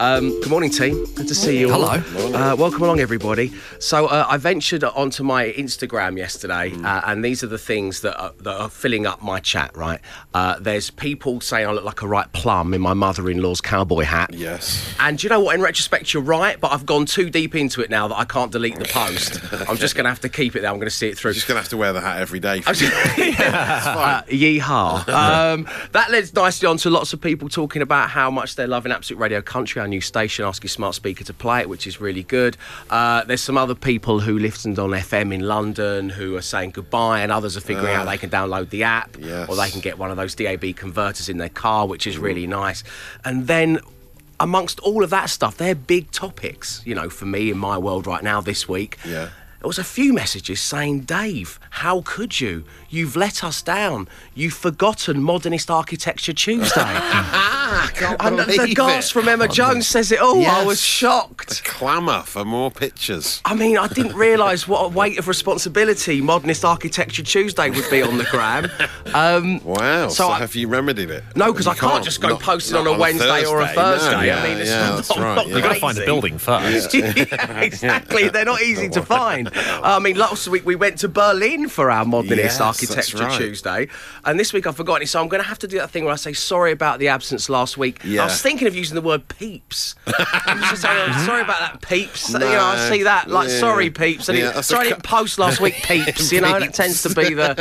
Um, good morning, team. Good to see you all. Hello. Uh, welcome along, everybody. So uh, I ventured onto my Instagram yesterday, Hmm. uh, and these are the things that are, that are filling up my chat. Right? Uh, there's people saying I look like a right plum in my mother-in-law's cowboy hat. Yes. And do you know what? In retrospect, you're right, but I've gone too deep into it now that I can't delete the post. I'm just going to have to keep it there. I'm going to see it through. Just gonna have to wear the hat every day. For Uh, yeehaw. um, that leads nicely on to lots of people talking about how much they're loving Absolute Radio Country, our new station. Ask your smart speaker to play it, which is really good. Uh, there's some other people who listened on FM in London who are saying goodbye, and others are figuring out they can download the app Yes. or they can get one of those DAB converters in their car, which is really nice. And then amongst all of that stuff, they're big topics, you know, for me in my world right now this week. Yeah. There was a few messages saying, Dave, how could you? You've let us down. You've forgotten Modernist Architecture Tuesday. I can't and the believe gasp from Emma Jones says it all. I was shocked. Clamour for more pictures. I mean, I didn't realise what a weight of responsibility Modernist Architecture Tuesday would be on the gram. Um, Wow. So So, I- have you remedied it? No, because I can't just go Not- post it on a Wednesday or a Thursday. No, Thursday. I mean, it's yeah, not- that's not right. great. yeah. You've got to find a building first. yeah, exactly. They're not easy to find. I mean, last week we went to Berlin for our Modernist Yes, that's Architecture right. Tuesday, and this week I've forgotten it, so I'm going to have to do that thing where I say sorry about the absence last week. I was thinking of using the word peeps. I'm just saying, oh, sorry about that, peeps. you know, I see that, like, yeah. sorry, peeps. I Yeah, didn't, sorry, I a didn't post last week, peeps. You know, that Peeps. tends to be the,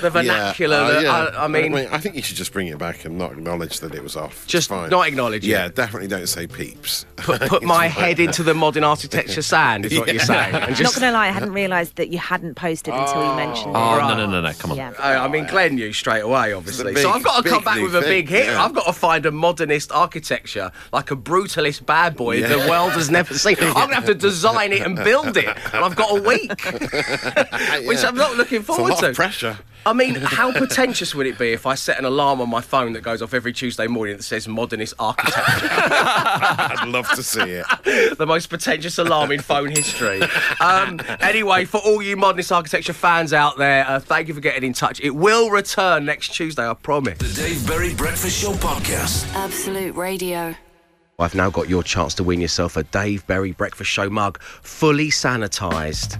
the vernacular. Yeah, uh, that yeah. I, I mean, I think you should just bring it back and not acknowledge that it was off. Just fine. not acknowledge it. Yeah, definitely don't say peeps. put, put my head into the modern architecture sand, is what you're saying. And Not gonna lie, I hadn't realised that you hadn't posted until you mentioned it. Oh, it. no, no, no, no, come on. Yeah. I, I mean, Glenn knew straight away, obviously. big- so I've got to come back new with a thing, big hit. yeah. I've got to find a modernist architecture, like a brutalist bad boy Yeah. the world has never seen. I'm going to have to design it and build it. And I've got a week, which Yeah. I'm not looking It's a forward lot to. of pressure. I mean, how pretentious would it be if I set an alarm on my phone that goes off every Tuesday morning that says modernist architecture? I'd love to see it. the most pretentious alarm in phone history. Um, anyway, for all you modernist architecture fans out there, uh, thank you for getting in touch. It will return next Tuesday, I promise. The Dave Berry Breakfast Show podcast. Absolute Radio. I've now got your chance to win yourself a Dave Berry Breakfast Show mug, fully sanitised,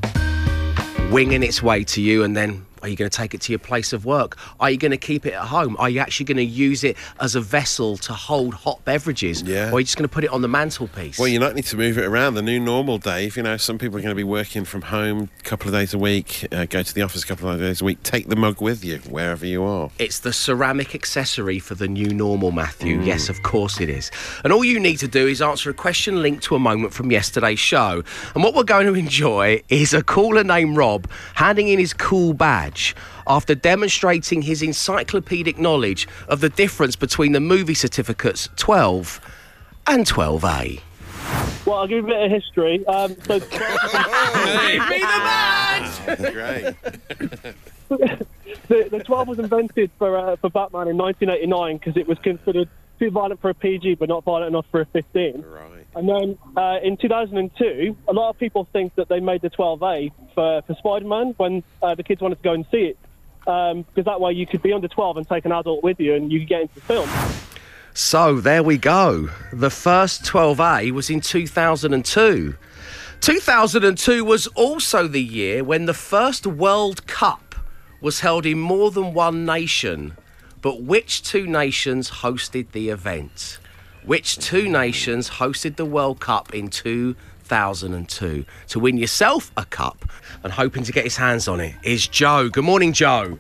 winging its way to you, and then. Are you going to take it to your place of work? Are you going to keep it at home? Are you actually going to use it as a vessel to hold hot beverages? Yeah. Or are you just going to put it on the mantelpiece? Well, you might need to move it around. The new normal, Dave. You know, some people are going to be working from home a couple of days a week, uh, go to the office a couple of days a week. Take the mug with you wherever you are. It's the ceramic accessory for the new normal, Matthew. Yes, of course it is. And all you need to do is answer a question linked to a moment from yesterday's show. And what we're going to enjoy is a caller named Rob handing in his cool badge after demonstrating his encyclopedic knowledge of the difference between the movie certificates 12 and 12A. Well, I'll give you a bit of history. Um, so, Give me the badge! Great. the, the 12 was invented for uh, for Batman in 1989 because it was considered too violent for a PG, but not violent enough for a 15. right. And then uh, in 2002, a lot of people think that they made the 12A for, for Spider-Man when uh, the kids wanted to go and see it. Because that way you could be under 12 and take an adult with you and you could get into the film. So there we go. The first 12A was in 2002. 2002 was also the year when the first World Cup was held in more than one nation. But which two nations hosted the event? Which two nations hosted the World Cup in 2002? To win yourself a cup and hoping to get his hands on it is Joe. Good morning, Joe.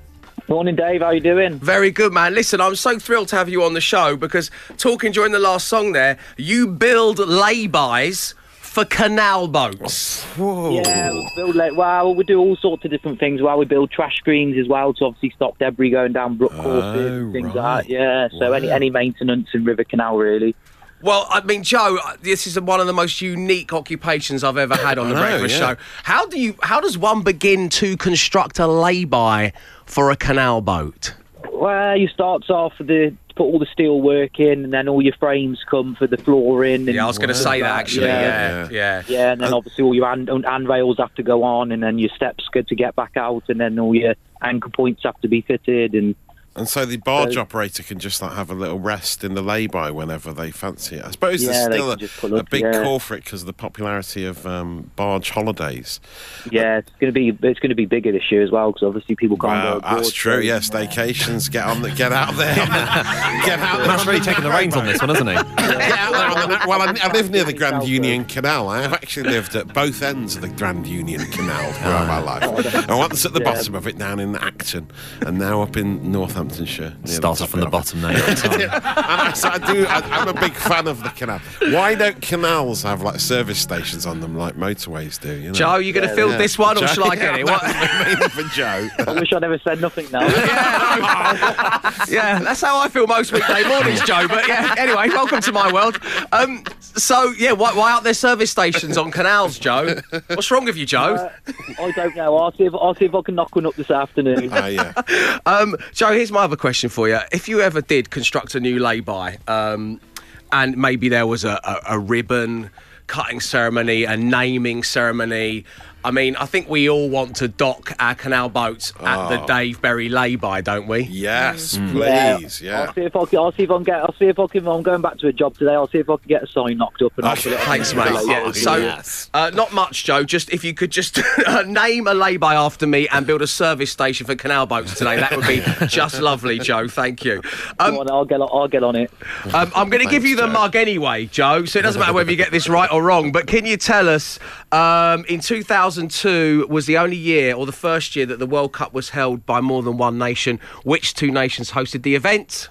Morning, Dave. How are you doing? Very good, man. Listen, I'm so thrilled to have you on the show because talking during the last song there, you build laybys for canal boats. Yeah, we build like well, we do all sorts of different things. Well, we build trash screens as well to obviously stop debris going down brook courses oh, and things right. like that. Yeah, so any Wow. any maintenance in River Canal really. Well, I mean, Joe, uh, this is one of the most unique occupations I've ever had on the I know, Breakfast yeah. Show. How do you? How does one begin to construct a lay-by for a canal boat? Well, you start off with the to put all the steel work in, and then all your frames come for the flooring. And Yeah, I was going to say that actually. Yeah, yeah. Yeah, and then uh, obviously all your hand, handrails have to go on, and then your steps good to get back out, and then all your anchor points have to be fitted, and And so the barge operator can just like have a little rest in the lay-by whenever they fancy it. I suppose Yeah, there's still a, just pull a big yeah. call for it because of the popularity of um, barge holidays. Yeah, it's going to be it's going to be bigger this year as well because obviously people can't Wow, go abroad. that's true. so- Yeah, staycations. Get on, the, get out there. on the- get out there. Matt's really taking the reins on this one, hasn't he? Get out there the, well, I, I live near the Grand Union Canal. I have actually lived at both ends of the Grand Union Canal throughout my life. I once at the bottom of it down in Acton, and now up in Northamptonshire. near the Start off from the of bottom now. and I, so I do. I, I'm a big fan of the canal. Why don't canals have like service stations on them like motorways do? You know? Joe, you going to field Yeah. this one, or Joe- shall I get it? What? For Joe. I wish I'd never said nothing now. yeah, that's how I feel most weekday mornings, Joe. But yeah, anyway, welcome to my world. Um, so yeah, why, why aren't there service stations on canals, Joe? What's wrong with you, Joe? Uh, I don't know. I'll see if I'll see if I can knock one up this afternoon. Ah, yeah. Um, Joe, here's my other question for you. If you ever did construct a new lay-by, um, and maybe there was a, a, a ribbon cutting ceremony, a naming ceremony. I mean, I think we all want to dock our canal boats at the Oh. Dave Berry lay-by, don't we? Yes, Mm. Please. Yeah. I'll see if I can. I'll see if I can get. I'll see if I can. I'm going back to a job today. I'll see if I can get a sign knocked up and I'll put it on Thanks, the mate. logo. Yeah. So, yes. uh, not much, Joe. Just if you could just uh, name a lay-by after me and build a service station for canal boats today, that would be just lovely, Joe. Thank you. Um, on, I'll get. on- I'll get on it. um, I'm going to give you the Joe. mug anyway, Joe. So it doesn't matter whether you get this right or wrong. But can you tell us, um, in 2002 was the only year or the first year that the World Cup was held by more than one nation? Which two nations hosted the event?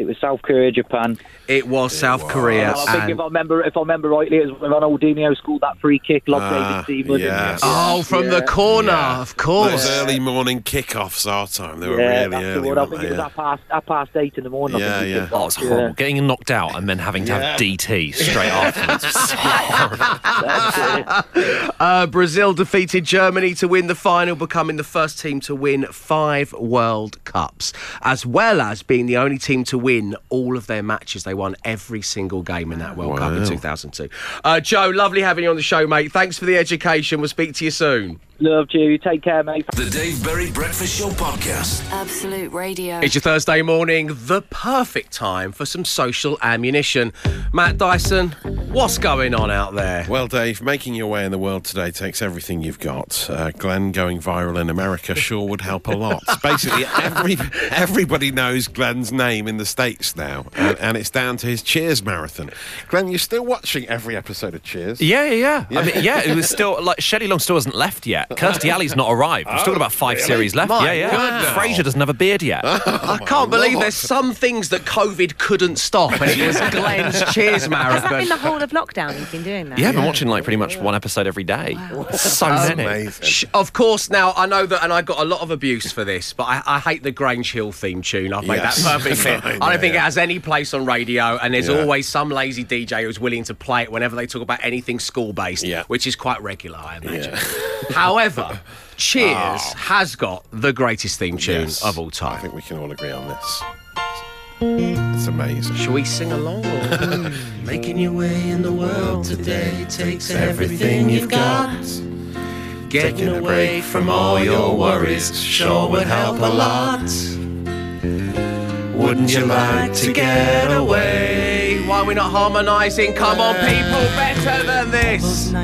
It was South Korea, Japan. It was South Korea. I think and- if I remember, if I remember rightly, it was when Ronaldinho scored that free kick, lobbed Ah, David Seaman. yes. Oh, from the corner, Yeah. of course. Those early morning kickoffs our time. They were Yeah, really early. I think they? it was Yeah. past, half past eight in the morning. I Yeah, think yeah. Oh, off, it's horrible. Getting knocked out and then having to have DT straight afterwards. Uh, Brazil defeated Germany to win the final, becoming the first team to win five World Cups, as well as being the only team to win all of their matches. They won every single game in that World Cup in 2002. Uh, Joe, lovely having you on the show, mate. Thanks for the education. We'll speak to you soon. Love you. Take care, mate. The Dave Berry Breakfast Show Podcast. Absolute Radio. It's your Thursday morning, the perfect time for some social ammunition. Matt Dyson, what's going on out there? Well, Dave, making your way in the world today takes everything you've got. Uh, Glenn going viral in America sure would help a lot. Basically, every everybody knows Glenn's name in the states now, and, and it's down to his Cheers marathon. Glenn, you're still watching every episode of Cheers. Yeah, yeah, yeah. I mean, yeah, it was still like Shelley Long still hasn't left yet. Kirstie Alley's not arrived. We've still got about five oh, series left. My yeah, yeah. goodness. Frasier doesn't have a beard yet. I can't believe Lord. there's some things that COVID couldn't stop, and it was Glenn's Cheers Has that marathon. been the whole of lockdown you've been doing that? yeah, I've been watching like pretty much one episode every day. So um, many. Amazing. Of course, now I know that, and I got a lot of abuse for this, but I, I hate the Grange Hill theme tune. I've made Yes. that perfectly clear. I I, don't think yeah. it has any place on radio, and there's Yeah. always some lazy DJ who's willing to play it whenever they talk about anything school based, Yeah. which is quite regular, I imagine. However, Ah. Cheers has got the greatest theme tune Yes. of all time. I think we can all agree on this. It's amazing. Shall we sing along? Making your way in the world today takes everything you've got. Getting away from all your worries sure would help a lot. Wouldn't you like to get away? Why are we not harmonising? Come on, people, better than this.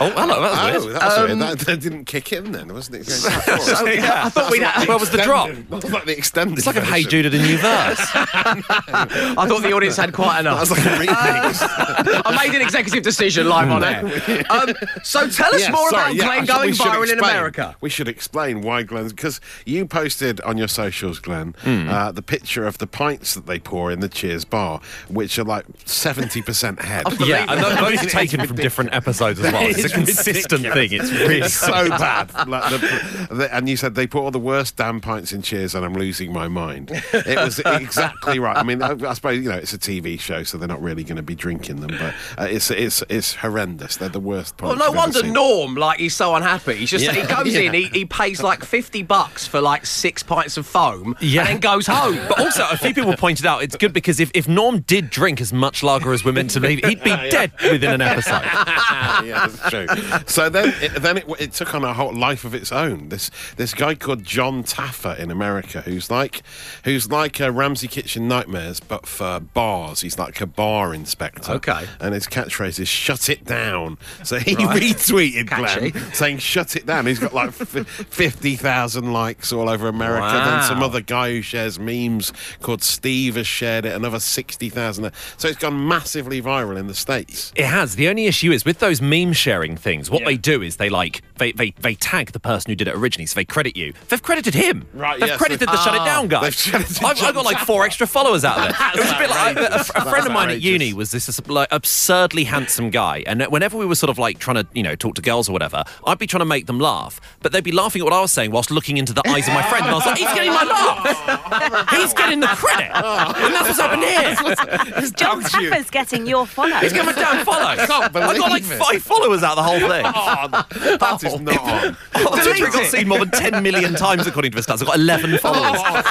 Oh, hello. That was Oh, weird. that, was weird. Um, that, that didn't kick in then, wasn't it? So, I thought we'd. Where was the drop? Not like the extended. It's like a Hey version. Jude at a new verse. I thought the audience had quite That enough. was like a remix. I made an executive decision live on air. Um, so tell us Yeah, more sorry, about yeah, Glenn should- going we should viral in America. We should explain why Glenn's because you posted on your socials, Glenn, Hmm. uh, the picture of the pints that they pour in the Cheers bar, which are like seventy percent head. yeah, and tho- those are taken from different episodes as well. It's a It's consistent thing. It's really It's so bad. Like the, the, and you said they put all the worst damn pints in Cheers, and I'm losing my mind. It was exactly right. I mean, I, I suppose you know it's a TV show, so they're not really going to be drinking them, but uh, it's it's it's horrendous. They're the worst Well, no wonder. Norm, like, he's so unhappy. He's just Yeah. he goes in, he, he pays like fifty bucks for like six pints of foam, Yeah. and then goes home. But also, a few people pointed out it's good because if, if Norm did drink as much lager as we're meant to leave, he'd be dead within an episode. yeah, that's true. So then, it, then it, it took on a whole life of its own. This this guy called John Taffer in America, who's like who's like a Ramsay Kitchen Nightmares, but for bars. He's like a bar inspector. Okay. And his catchphrase is "Shut it down." So he retweeted Catchy. Glenn saying "Shut it down." He's got like fifty thousand likes all over America. Wow. Then some other guy who shares memes called Steve has shared it. Another sixty thousand. So it's gone massively viral in the states. It has. The only issue is with those meme sharing things, what they do is they like they, they they tag the person who did it originally, so they credit you. They've credited him. Right, They've yes, credited they've- the Shut It Down ah, guy. I've, I've got like four extra followers out of it. It was a bit like a, a- a outrageous. friend of mine at uni outrageous. was this like absurdly handsome guy, and whenever we were sort of like trying to you know talk to girls or whatever, I'd be trying to make them laugh, but they'd be laughing at what I was saying whilst looking into the eyes of my friend, and I was like, he's getting my laugh. he's getting the credit, and that's what's happened here. John Taffer's you. Getting your follow. He's getting my damn follow. I can't got like it. five followers out of the whole thing. Oh, that is oh. not on. Oh, Twitter got seen more than 10 million times according to the stats. I've got 11 followers. Oh,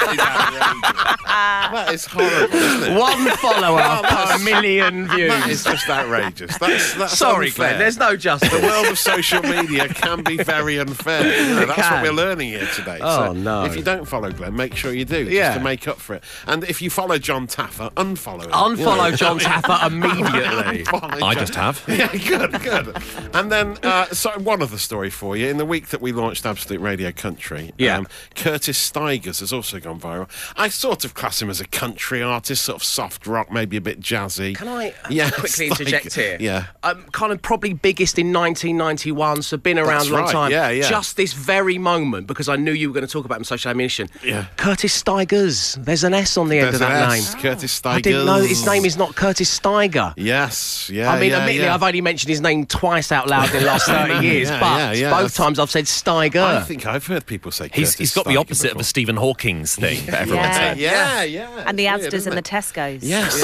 that is horrible, isn't it? One follower per million That is views. just outrageous. That's, that's Sorry, unfair. Glenn. There's no justice. the world of social media can be very unfair. You know, that's what we're learning here today. Oh, so no. If you don't follow Glenn, make sure you do, Yeah. just to make up for it. And if you follow John Taffer, unfollow him. Unfollow John Taffer immediately. Unfollow I John- just have. Yeah, good, good. And then, uh, so one other story for you. In the week that we launched Absolute Radio Country, um, Yeah. Curtis Stigers has also gone viral. I sort of class him as a country artist, sort of soft rock, maybe a bit jazzy. Can I Yeah, quickly Steiger. interject here? Yeah. Um, kind of probably biggest in 1991, so been around That's a long right, time. yeah, yeah. Just this very moment, because I knew you were going to talk about him, social ammunition. Yeah. Curtis Steigers. There's an S on the end There's of an that S, name. Curtis Stigers. I didn't know his name is not Curtis Steiger. Yes, yeah. I mean, yeah, admittedly, yeah. I've only mentioned his name twice out loud in the last 30 years, Yeah, but yeah, yeah, both that's- times I've said Steiger. I think I've heard people say He's, he's got the Steiger opposite of a Stephen Hawking's thing that everyone Yeah. said. Yeah, yeah. and the it's weird, Asdas and the it? Tesco's. Yes.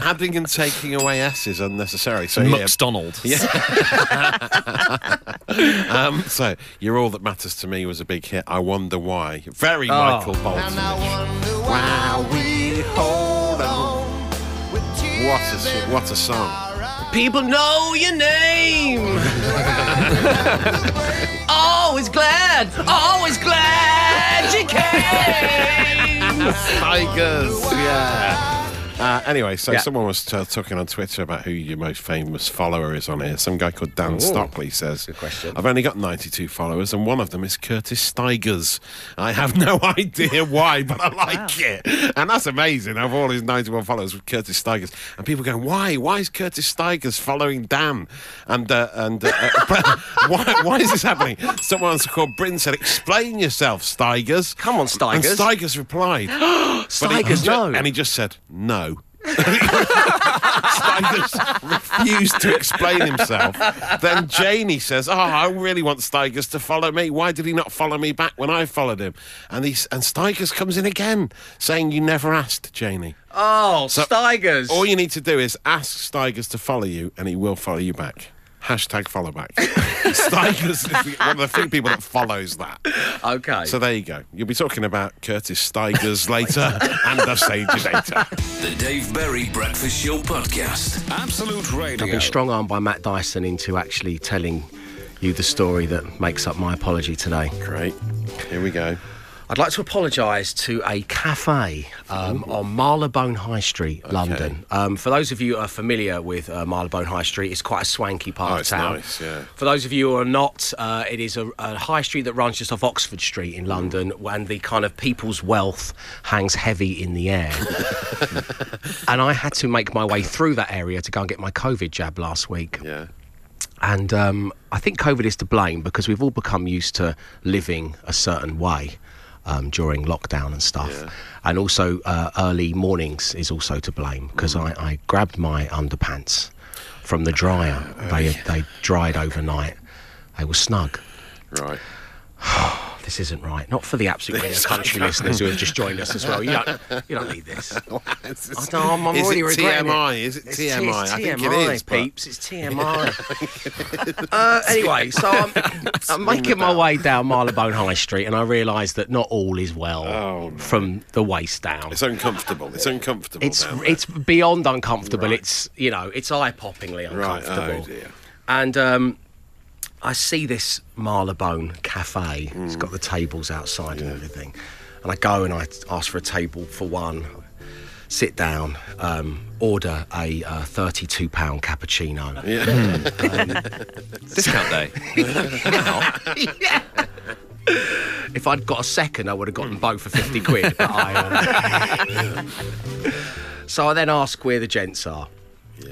Adding and taking away S's is unnecessary. So, yeah. McDonald. Um, so, You're All That Matters to Me was a big hit. I Wonder Why. Very Oh. Michael Bolton. What a, what a song. People know your name. always glad, always glad you came. Tigers, yeah. Uh, anyway, so Yeah. someone was uh, talking on Twitter about who your most famous follower is on here. Some guy called Dan Stockley says, good question. I've only got 92 followers, and one of them is Curtis Stigers. I have no idea why, but I like it. And that's amazing. Of all his 91 followers, with Curtis Stigers. And people going, why? Why is Curtis Stigers following Dan? And, uh, and uh, uh, why, why is this happening? Someone called Bryn said, explain yourself, Stigers. Come on, Steigers. And Steigers. Stigers replied, But he- he Steigers, no. And he just said, no. Steigers refused to explain himself. Then Janie says, "Oh, I really want Steigers to follow me. Why did he not follow me back when I followed him?" And he's and Steigers comes in again, saying, "You never asked, Janie. Oh, Steigers. All you need to do is ask Steigers to follow you, and he will follow you back." Hashtag follow back. Steigers is the- one of the few people that follows that. okay. So there you go. You'll be talking about Curtis Steigers later and the Sage later. The Dave Berry Breakfast Show Podcast. Absolute Radio. I've been strong armed by Matt Dyson into actually telling you the story that makes up my apology today. Great. Here we go. I'd like to apologise to a cafe um, on Marylebone High Street, London. Um, for those of you who are familiar with uh, Marylebone High Street, it's quite a swanky part Oh, of town. nice, yeah. For those of you who are not, uh, it is a, a high street that runs just off Oxford Street in London, and the kind of people's wealth hangs heavy in the air. and I had to make my way through that area to go and get my COVID jab last week. Yeah. And um, I think COVID is to blame because we've all become used to living a certain way um, during lockdown and stuff. And also, uh, early mornings is also to blame because I, I grabbed my underpants from the dryer. they, they dried overnight. They were snug. Right. this isn't right. Not for the absolute country listeners who have just joined us as well. You don't, you don't need this. I don't, I'm, I'm already it regretting TMI? It. Is it It's TMI? T- I It's think it TMI, is, but- peeps. It's TMI. uh, anyway, so I'm, I'm making my way down Marylebone High Street, and I realise that not all is well Oh, from the waist down. It's uncomfortable. It's uncomfortable. It's it's beyond uncomfortable. It's you know it's eye poppingly uncomfortable. right. Oh dear. And um, I see this Marylebone cafe. Mm. It's got the tables outside and everything. And I go and I ask for a table for one, sit down, um, order a uh, £32 cappuccino. Discount day. If I'd got a second, I would have gotten both for 50 quid. But I, um, so I then ask where the gents are.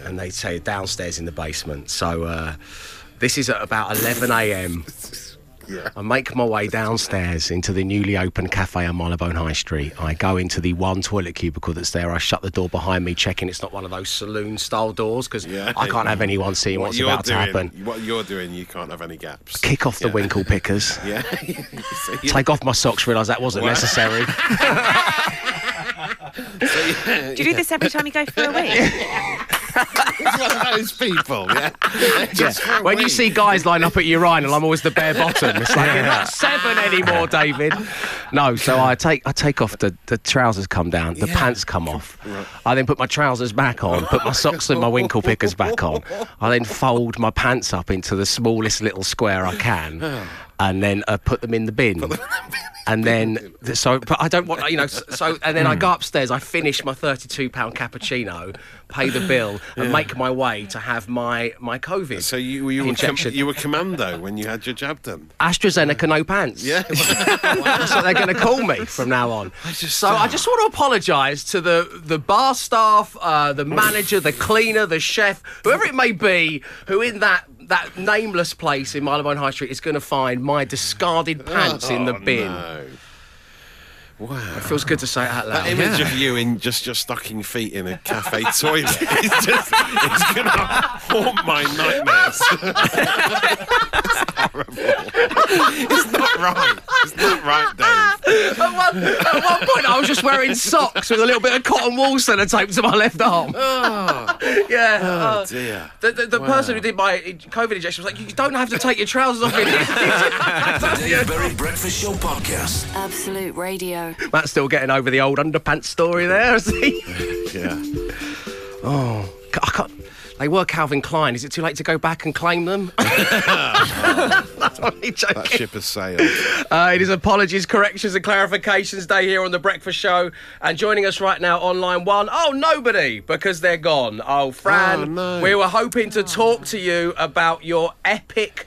And they say downstairs in the basement. So uh, this is at about 11 a.m. I make my way downstairs into the newly opened cafe on Marylebone High Street. I go into the one toilet cubicle that's there. I shut the door behind me, checking it's not one of those saloon style doors because Yeah. I can't have anyone seeing What what's about doing, to happen. What you're doing, you can't have any gaps. Kick off the Yeah. winkle pickers. Yeah. So Take off my socks, realise that wasn't Wow. necessary. Do you do this every time you go for a week? He's one of those people. Yeah. A When you see guys line up at urinal, I'm always the bare bottom. It's like you're not seven anymore, David. No, so I take I take off the, the trousers come down, the pants come off. I then put my trousers back on, put my socks and my winkle pickers back on. I then fold my pants up into the smallest little square I can, and then uh, put them in the bin. And then, so, but I don't want, you know, so, and then I go upstairs, I finish my £32 cappuccino, pay the bill, and make my way to have my, my COVID So you, you, were com- you were commando when you had your jab done. AstraZeneca, no pants. Yeah. That's what they're going to call me from now on. just, so uh, I just want to apologise to the, the bar staff, uh, the manager, the cleaner, the chef, whoever it may be, who in that that nameless place in Marylebone High Street is going to find my discarded pants in the Oh, bin. no. Wow. It feels good to say it out loud. That image of you in just your stocking feet in a cafe toilet is just, it's going to haunt my nightmares. it's horrible. It's not right. It's not right, Dave. at, one, at one point, I was just wearing socks with a little bit of cotton wool sellotape to my left arm. Ah. yeah. Oh, uh, dear. The, the, the person who did my COVID injection was like, "You don't have to take your trousers off." in here." Dave Berry Breakfast Show Podcast. Absolute Radio. Matt's still getting over the old underpants story there, is he? Yeah. Oh, I can't. They were Calvin Klein. Is it too late to go back and claim them? That's only joking. That ship has sailed. Uh, it is Apologies, Corrections and Clarifications Day here on The Breakfast Show. And joining us right now on line one, oh, nobody, because they're gone. Oh, Fran, Oh, no. we were hoping to talk to you about your epic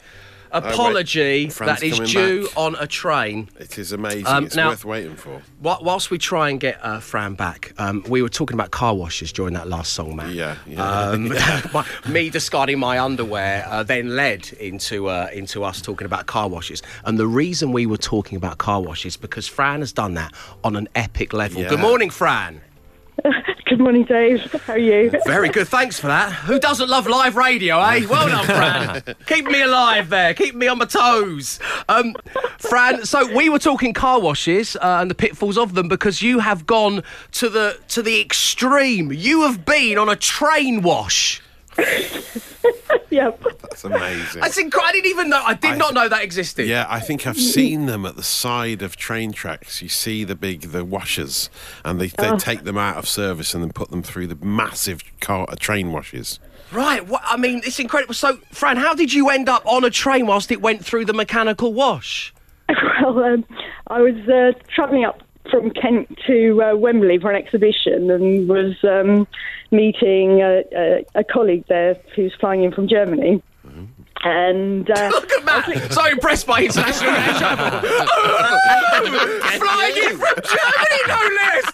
apology that is due back. on a train. It is amazing. Um, it's now- worth waiting for. Wh- Whilst we try and get uh, Fran back, um, we were talking about car washes during that last song, Matt. Yeah, yeah. Um, my- me discarding my underwear uh, then led into uh, into us talking about car washes, and the reason we were talking about car washes because Fran has done that on an epic level. Yeah. Good morning, Fran. Good morning, Dave. How are you? Very good, thanks for that. Who doesn't love live radio, eh? Well done, Fran. Keep me alive there. Keep me on my toes. Um, Fran, so we were talking car washes uh, and the pitfalls of them because you have gone to the to the extreme. You have been on a train wash. Yep. That's amazing. That's incredible. I didn't even know. I did I- not know that existed. Yeah, I think I've seen them at the side of train tracks. You see the big the washers, and they, they take them out of service and then put them through the massive car uh, train washes. Right. What, I mean, it's incredible. So, Fran, how did you end up on a train whilst it went through the mechanical wash? Well, um, I was uh, travelling up from Kent to uh, Wembley for an exhibition and was um, meeting a, a, a colleague there who's flying in from Germany. And uh, Look at Matt. so impressed by international air travel. Flying in from Germany, no less.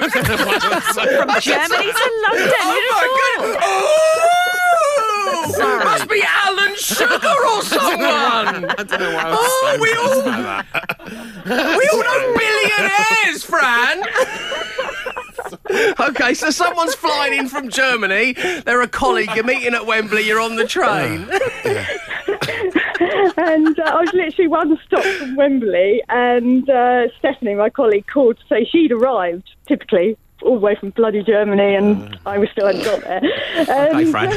From Germany to London. Oh who'd my goodness! Oh! Must be Alan Sugar or someone. I don't know why. I was Oh, so we all- by that. We all know billionaires, Fran. okay, so someone's flying in from Germany. They're a colleague. You're meeting at Wembley. You're on the train. and uh, I was literally one stop from Wembley, and uh, Stephanie, my colleague, called to say she'd arrived, typically all the way from bloody Germany, and I was still hadn't got there. Hey, And, Fran.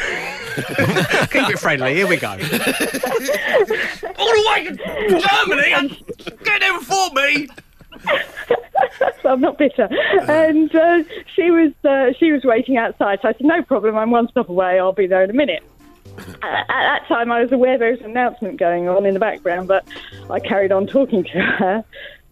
Keep it friendly. Here we go. All the way to Germany. and Get there before me. so I'm not bitter. And uh, she was uh, she was waiting outside. So I said, "No problem. I'm one stop away. I'll be there in a minute." At that time, I was aware there was an announcement going on in the background, but I carried on talking to her.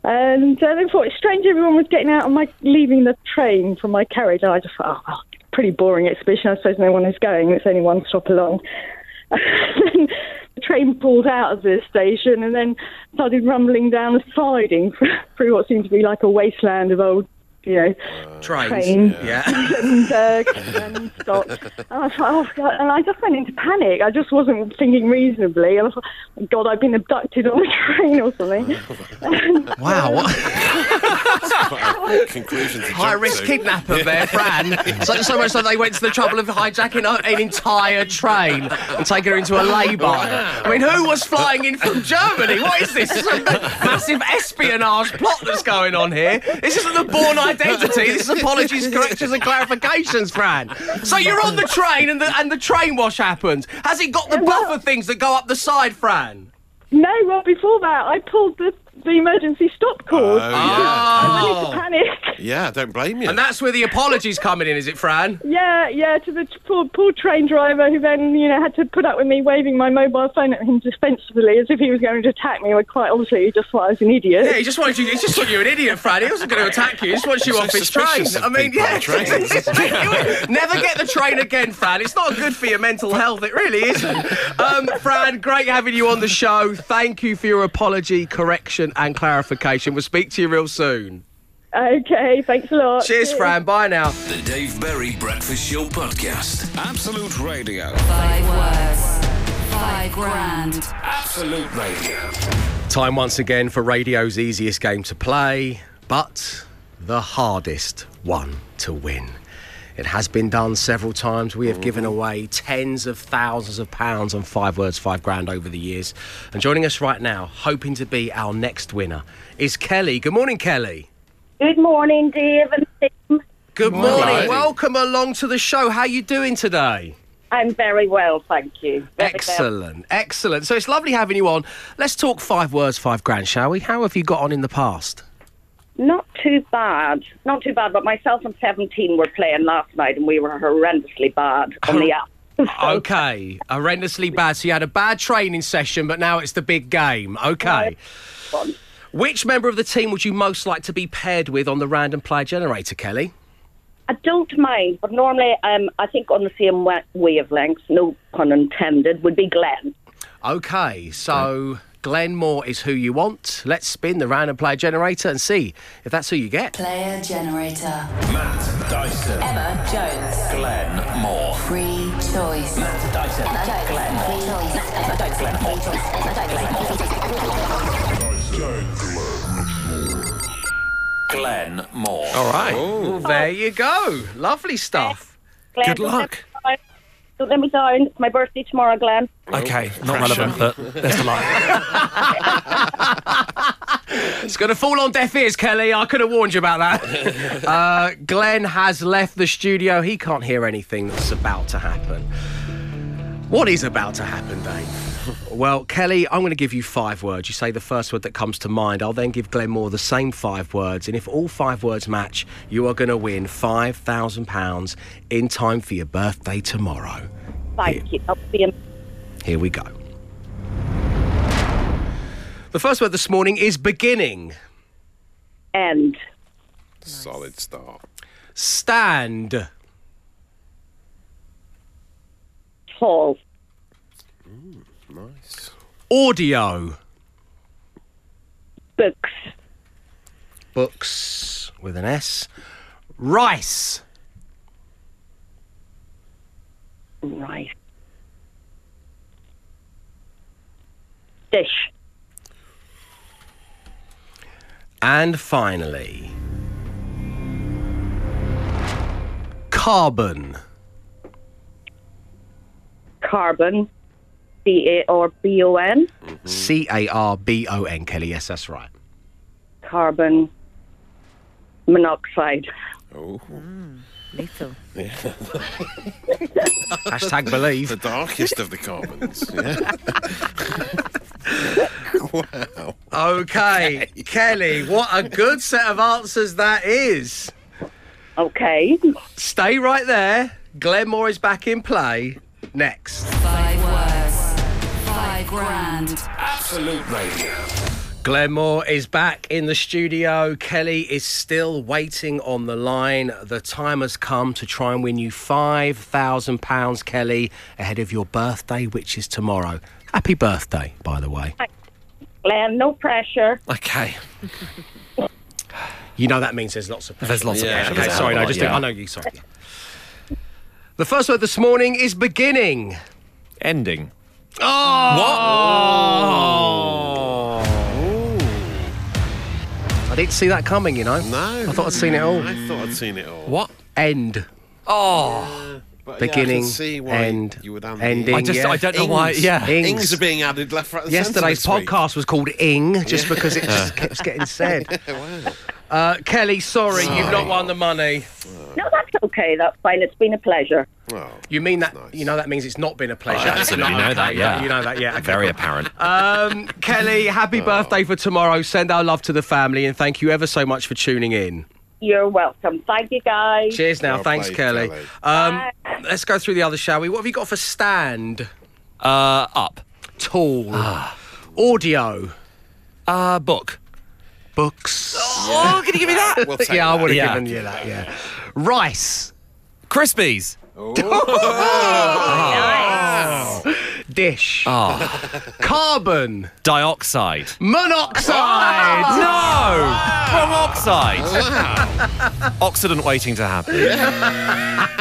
And uh, then thought it's strange everyone was getting out on my leaving the train from my carriage. And I just thought, oh, well, pretty boring exhibition. I suppose no one is going. It's only one stop along. then the train pulled out of the station and then started rumbling down the siding through what seemed to be like a wasteland of old, you know, Trains. Train. Yeah. and, uh, and stopped. And I thought, oh God, and I just went into panic. I just wasn't thinking reasonably. And I thought, oh, God, I've been abducted on a train or something. Wow. What Conclusions. to High risk to. kidnapper there, Fran. so, so much so they went to the trouble of hijacking an entire train and taking her into a lay-by. I mean, who was flying in from Germany? What is this? This is a massive espionage plot that's going on here. This isn't the Bourne identity. This is apologies, corrections, and clarifications, Fran. So you're on the train and the and the train wash happens. Has it got the buffer things that go up the side, Fran? no, well, before that, I pulled the, the emergency stop call. Oh, yeah. I went into panic. Yeah, don't blame you. And that's where the apologies coming in, is it, Fran? Yeah, yeah, to the poor, poor train driver who then, you know, had to put up with me waving my mobile phone at him defensively as if he was going to attack me. When quite obviously he just thought I was an idiot. Yeah, he just wanted you. He just thought you were an idiot, Fran. He wasn't going to attack you. He just wants you So off his train. I mean, yeah. trains. Never get the train again, Fran. It's not good for your mental health. It really isn't. Um, Fran, great having you on the show. Thank you for your apology, correction, and clarification. We'll speak to you real soon. Okay, thanks a lot. Cheers, Fran. Bye now. The Dave Berry Breakfast Show Podcast. Absolute Radio. Five words, five grand. Absolute Radio. Time once again for radio's easiest game to play, but the hardest one to win. It has been done several times. We have mhm. given away tens of thousands of pounds on five words, five grand over the years. And joining us right now, hoping to be our next winner, is Kelly. Good morning, Kelly. Good morning, Dave and Tim. Good morning. Morning. Welcome along to the show. How are you doing today? I'm very well, thank you. Very Excellent, excellent. So it's lovely having you on. Let's talk five words, five grand, shall we? How have you got on in the past? Well. Not too bad. Not too bad, but myself and 17 were playing last night and we were horrendously bad on the app. Okay, horrendously bad. So you had a bad training session, but now it's the big game. Okay. Fun. Which member of the team would you most like to be paired with on the random player generator, Kelly? I don't mind, but normally um, I think on the same wavelength, no pun intended, would be Glenn. Okay, so Glenn Moore is who you want. Let's spin the random player generator and see if that's who you get. Player generator. Matt Dyson. Emma Jones. Glenn Moore. Free choice. Matt Dyson. Emma Jones. Glenn Free Moore. choice. Emma Jones. Glenn Moore. Free choice. Emma Jones. Glenn Moore. All right. Oh. Well, there you go. Lovely stuff. Glenn, Good luck. Let me down. Don't let me down. It's my birthday tomorrow, Glenn. Okay, not relevant, but best of luck. It's going to fall on deaf ears, Kelly. I could have warned you about that. uh, Glenn has left the studio. He can't hear anything that's about to happen. What is about to happen, Dave? Well, Kelly, I'm going to give you five words. You say the first word that comes to mind. I'll then give Glenn Moore the same five words. And if all five words match, you are going to win £5,000 in time for your birthday tomorrow. Thank you. That'll be am- Here we go. The first word this morning is beginning. end. Solid start. Stand. Tall. Nice. Audio. Books. Books with an S. Rice. Right. Dish. And finally, carbon. Carbon. C A R B O N. Mm-hmm. C A R B O N, Kelly. Yes, that's right. Carbon monoxide. Oh, hmm, Lethal. Hashtag believe. the darkest of the carbons. Yeah. wow. Okay, Kelly, what a good set of answers that is. Okay. Stay right there. Glenn Moore is back in play next. Five words. Five grand. Absolute Radio. Glenn Moore is back in the studio. Kelly is still waiting on the line. The time has come to try and win you £5,000, Kelly, ahead of your birthday, which is tomorrow. Happy birthday, by the way. Glenn, no pressure. Okay. You know that means there's lots of pressure. There's lots Yeah, of pressure. Okay, There's sorry, no, just yeah. I know you. Sorry. The first word this morning is beginning. Ending. Oh! I didn't see that coming, you know. No. I thought I'd seen it all. I thought I'd seen it all. What? End. Oh. But, yeah, I Beginning, can see why end, you would add ending. I just, yeah. I don't know why. Ings. Yeah. Ings. Ings are being added left, right, and Yesterday's centre this week. podcast was called Ing, just because it just keeps getting said. wow. Uh, Kelly, sorry, you've not won the money. No, that's okay. That's fine. It's been a pleasure. Well, You mean that? nice. You know that means it's not been a pleasure. I absolutely know okay, that, yeah. You know that, yeah. okay. Very apparent. Um, Kelly, happy birthday for tomorrow. Send our love to the family, and thank you ever so much for tuning in. You're welcome. Thank you, guys. Cheers now. Well Thanks, played, Kelly. Kelly. Um, let's go through the others, shall we? What have you got for stand? Uh, up. Tall. Audio. Uh, book. Books. Oh, can you give me that? we'll take yeah, I would have Yeah. given you that, yeah. Rice. Oh, Crispies. Dish. Oh, Carbon. dioxide. Monoxide. No! Wrong oxide. Oxydent waiting to happen.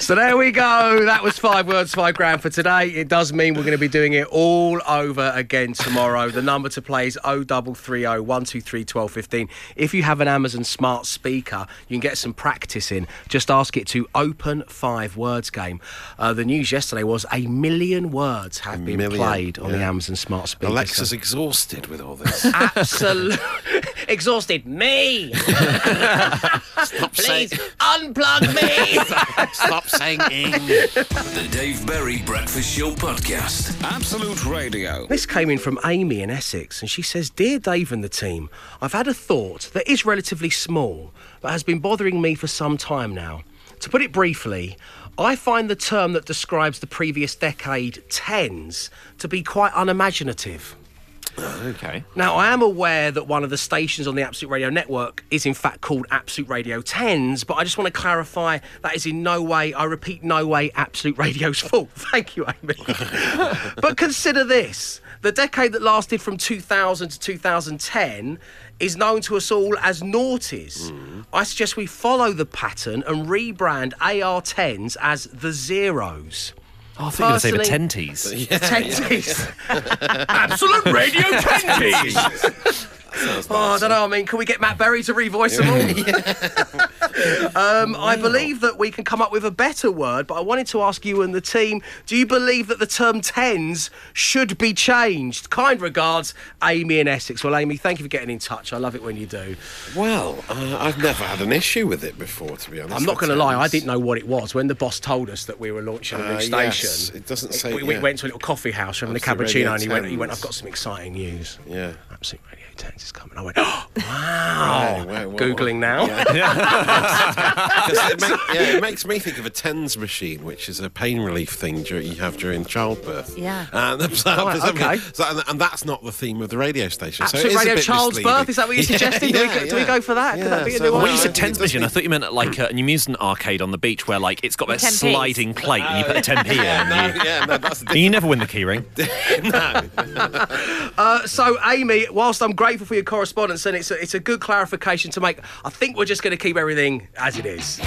So there we go. That was five words, five grand for today. It does mean we're going to be doing it all over again tomorrow. the number to play is 0330 123 1215. If you have an Amazon smart speaker, you can get some practice in. Just ask it to open five words game. Uh, the news yesterday was a million words have been million, played on the. Amazon smart speaker. Alexa's So- exhausted with all this. Absolutely exhausted. Me. Stop Please saying, unplug me. stop saying ing. The Dave Berry Breakfast Show Podcast. Absolute Radio. This came in from Amy in Essex, and she says, Dear Dave and the team, I've had a thought that is relatively small, but has been bothering me for some time now. To put it briefly, I find the term that describes the previous decade, tens, to be quite unimaginative. Okay. Now, I am aware that one of the stations on the Absolute Radio network is in fact called Absolute Radio 10s, but I just want to clarify that is in no way, I repeat, no way Absolute Radio's fault. Thank you, Amy. but consider this the decade that lasted from 2000 to 2010 is known to us all as noughties. Mm. I suggest we follow the pattern and rebrand AR10s as the zeros. Oh, I thought you were going to say the Personally- tenties. Tenties. Absolute Radio Tenties. Oh, I don't know. I mean, can we get Matt Berry to revoice them all? um, I believe that we can come up with a better word, but I wanted to ask you and the team do you believe that the term tens should be changed? Kind regards, Amy in Essex. Well, Amy, thank you for getting in touch. I love it when you do. Well, uh, I've never had an issue with it before, to be honest. I'm not going to lie, I didn't know what it was. When the boss told us that we were launching a new Uh, station, yes, it doesn't say- We, we yeah. went to a little coffee house having a cappuccino, and he went, he went, I've got some exciting news. Yeah. Absolute Radio 10s is coming. I went, oh, wow. Right, wow, what- Googling now. Because it, make, yeah, it makes me think of a TENS machine, which is a pain relief thing dur- you have during childbirth. Yeah. And, so, Right, okay. so- and, and that's not the theme of the radio station. so it Absolute is a Radio bit Child's misleading. Birth? Is that what you're Yeah, suggesting? Do we go- yeah, do we go for that? Could that be a new so- one? When you said tens machine, I thought you meant like a, an amusement arcade on the beach where like it's got that sliding plate and you put the 10p in. Yeah, no, you, yeah, no, that's the and you never win the keyring. Uh, so, Amy, whilst I'm grateful for your correspondence, and it's a, it's a good clarification to make, I think we're just going to keep everything as it is.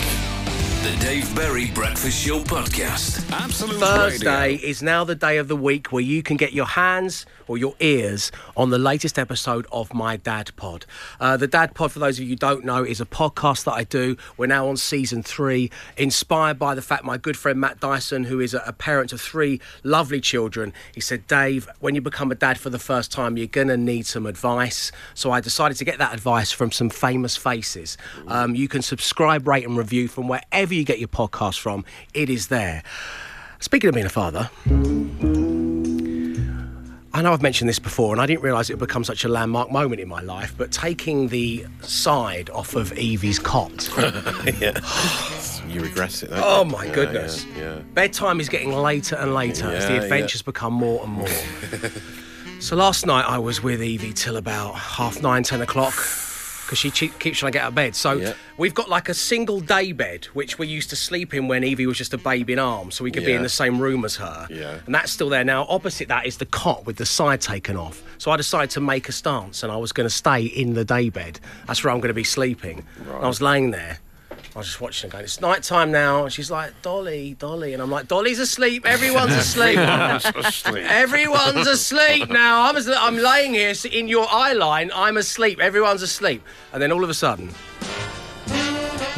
The Dave Berry Breakfast Show Podcast. Absolute Thursday Radio. is now the day of the week where you can get your hands or your ears on the latest episode of My Dad Pod. Uh, the Dad Pod, for those of you who don't know, is a podcast that I do. We're now on season three, inspired by the fact my good friend Matt Dyson, who is a, a parent of three lovely children, he said, Dave, when you become a dad for the first time, you're going to need some advice. So I decided to get that advice from some famous faces. Um, you can subscribe, rate, and review from wherever you get your podcast from. It is there. Speaking of being a father, I know I've mentioned this before, and I didn't realise it would become such a landmark moment in my life. But taking the side off of Evie's cot, yeah. you regret it. Oh you? my Yeah, goodness! Yeah. yeah. Bedtime is getting later and later as the adventures become more and more. so last night I was with Evie till about half nine, ten o'clock. Because she keeps trying to get out of bed. So Yeah. we've got like a single day bed, which we used to sleep in when Evie was just a baby in arms, so we could be in the same room as her. Yeah. And that's still there. Now, opposite that is the cot with the side taken off. So I decided to make a stance and I was going to stay in the day bed. That's where I'm going to be sleeping. And I was laying there. I was just watching her going, it's night time now. And she's like, Dolly, Dolly. And I'm like, Dolly's asleep. Everyone's asleep. Everyone's asleep now. I'm, as- I'm laying here in your eye line. I'm asleep. Everyone's asleep. And then all of a sudden,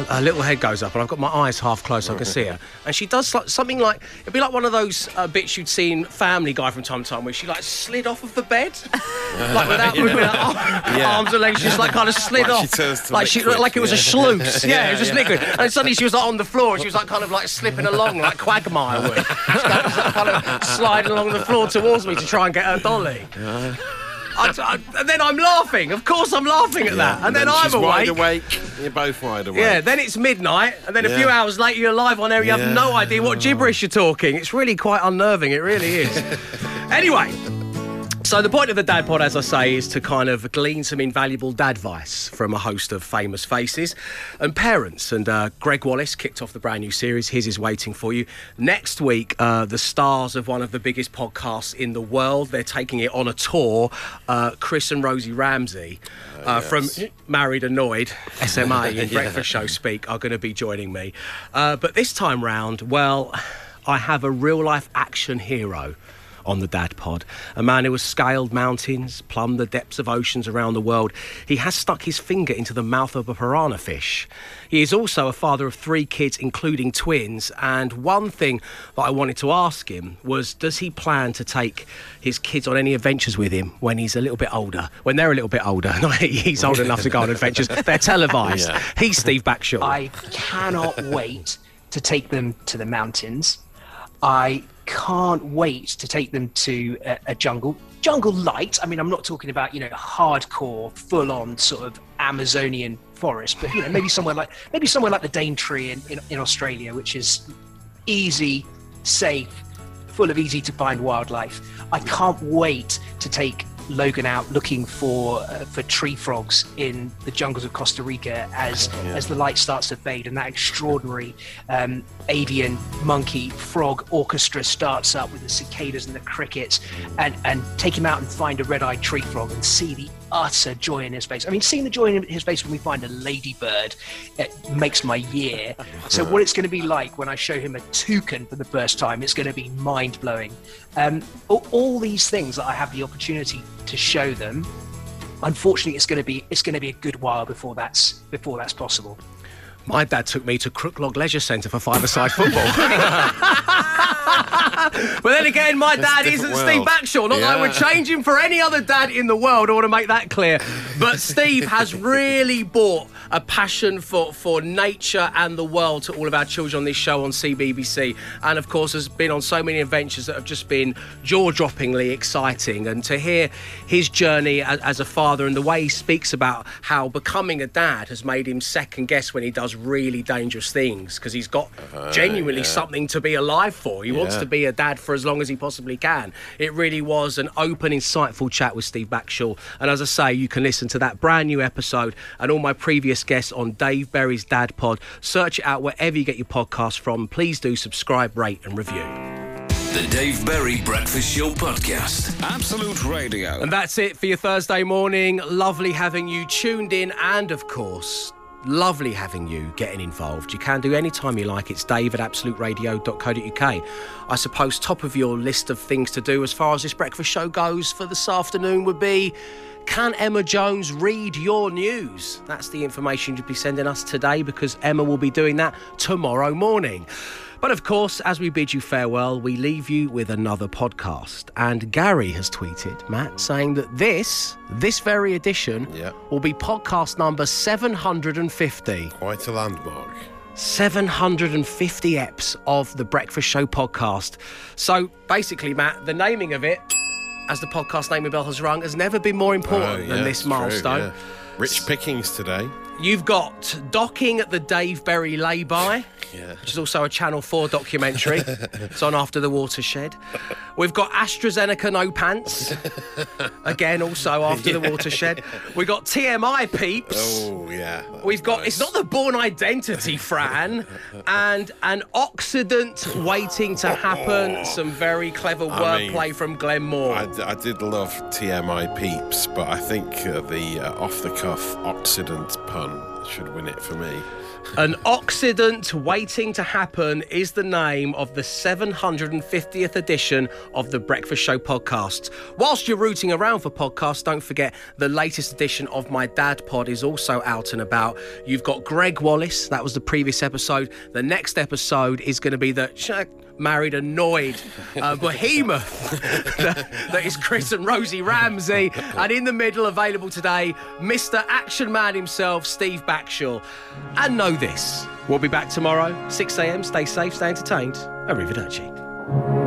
her little head goes up, and I've got my eyes half closed so I can see her. And she does like, something like it'd be like one of those uh, bits you'd seen Family Guy from time to time, where she like slid off of the bed, like without, without ar- Yeah. arms and legs, she just like kind of slid Like she off, to like she liquid, like it was a sluice. Yeah, it was just Yeah. liquid. And suddenly she was like on the floor, and she was like kind of like slipping along like Quagmire would, Just of, kind of sliding along the floor towards me to try and get her dolly. I, I- and then I'm laughing. Of course, I'm laughing at that. And, then, I'm she's awake. wide awake. You're both wide awake. Yeah, then it's midnight, and then a few hours later you're live on air. You have no idea what gibberish you're talking. It's really quite unnerving. It really is. anyway. So the point of the Dad Pod, as I say, is to kind of glean some invaluable dad advice from a host of famous faces and parents. And uh, Gregg Wallace kicked off the brand new series. His is waiting for you next week. Uh, the stars of one of the biggest podcasts in the world. They're taking it on a tour. Uh, Chris and Rosie Ramsey uh, from Married Annoyed SMA in Breakfast Show Speak are going to be joining me. Uh, but this time round, well, I have a real life action hero on the Dad Pod. A man who has scaled mountains, plumbed the depths of oceans around the world. He has stuck his finger into the mouth of a piranha fish. He is also a father of three kids, including twins. And one thing that I wanted to ask him was does he plan to take his kids on any adventures with him when he's a little bit older? When they're a little bit older. He's old enough to go on adventures. They're televised. Yeah. He's Steve Backshall. I cannot wait to take them to the mountains. I can't wait to take them to a, a jungle. Jungle light. I mean, I'm not talking about you know hardcore, full-on sort of Amazonian forest, but you know maybe somewhere like maybe somewhere like the Daintree in, in, in Australia, which is easy, safe, full of easy to find wildlife. I can't wait to take Logan out looking for uh, for tree frogs in the jungles of Costa Rica as as the light starts to fade and that extraordinary um, avian monkey frog orchestra starts up with the cicadas and the crickets and and take him out and find a red-eyed tree frog and see the utter joy in his face. I mean, seeing the joy in his face when we find a ladybird it makes my year. So, what it's going to be like when I show him a toucan for the first time, it's going to be mind blowing. Um, all, all these things that I have the opportunity to show them. Unfortunately, it's going to be it's going to be a good while before that's before that's possible. My dad took me to Crooklog Leisure Centre for five-a-side football. but then again, my dad isn't Steve. Backshall. Not that I would Yeah. change him for any other dad in the world. I want to make that clear. But Steve has really brought a passion for, for nature and the world to all of our children on this show on CBBC. And of course, has been on so many adventures that have just been jaw-droppingly exciting. And to hear his journey as, as a father and the way he speaks about how becoming a dad has made him second guess when he does really dangerous things because he's got genuinely yeah. something to be alive for. He wants Yeah. to be a dad for as long as he possibly can. It really was an open, insightful chat with Steve Backshall. And as I say, you can listen to that brand new episode and all my previous guests on Dave Berry's Dad Pod. Search it out wherever you get your podcast from. Please do subscribe, rate, and review. The Dave Berry Breakfast Show Podcast. Absolute Radio. And that's it for your Thursday morning. Lovely having you tuned in and, of course, Lovely having you getting involved. You can do anytime you like. It's dave at absoluteradio.co.uk. I suppose top of your list of things to do as far as this breakfast show goes for this afternoon would be can Emma Jones read your news? That's the information you'd be sending us today because Emma will be doing that tomorrow morning. But of course, as we bid you farewell, we leave you with another podcast. And Gary has tweeted, Matt, saying that this, this very edition, Yeah. will be podcast number 750. Quite a landmark. 750 eps of the Breakfast Show podcast. So basically, Matt, the naming of it, as the podcast naming bell has rung, has never been more important Oh, yeah, than this it's true, milestone. yeah. Rich pickings today. You've got docking at the Dave Berry lay-by, Yeah. which is also a Channel 4 documentary. it's on After the Watershed. We've got AstraZeneca No Pants, again, also After the Watershed. We've got TMI Peeps. Oh, yeah. We've got, nice. it's not the Bourne Identity, Fran, and an Oxydent waiting to happen. Some very clever I mean, wordplay from Glenn Moore. I, d- I did love TMI peeps, but I think uh, the uh, off the cuff Oxydent pun should win it for me. An Oxydent waiting to happen is the name of the 750th edition of the Breakfast Show podcast. Whilst you're rooting around for podcasts, don't forget the latest edition of My Dad Pod is also out and about. You've got Gregg Wallace, that was the previous episode. The next episode is going to be the Married annoyed uh, behemoth that, that is Chris and Rosie Ramsey. And in the middle, available today, Mr. Action Man himself, Steve Backshall. And know this we'll be back tomorrow, 6 a.m. Stay safe, stay entertained. Arrivederci.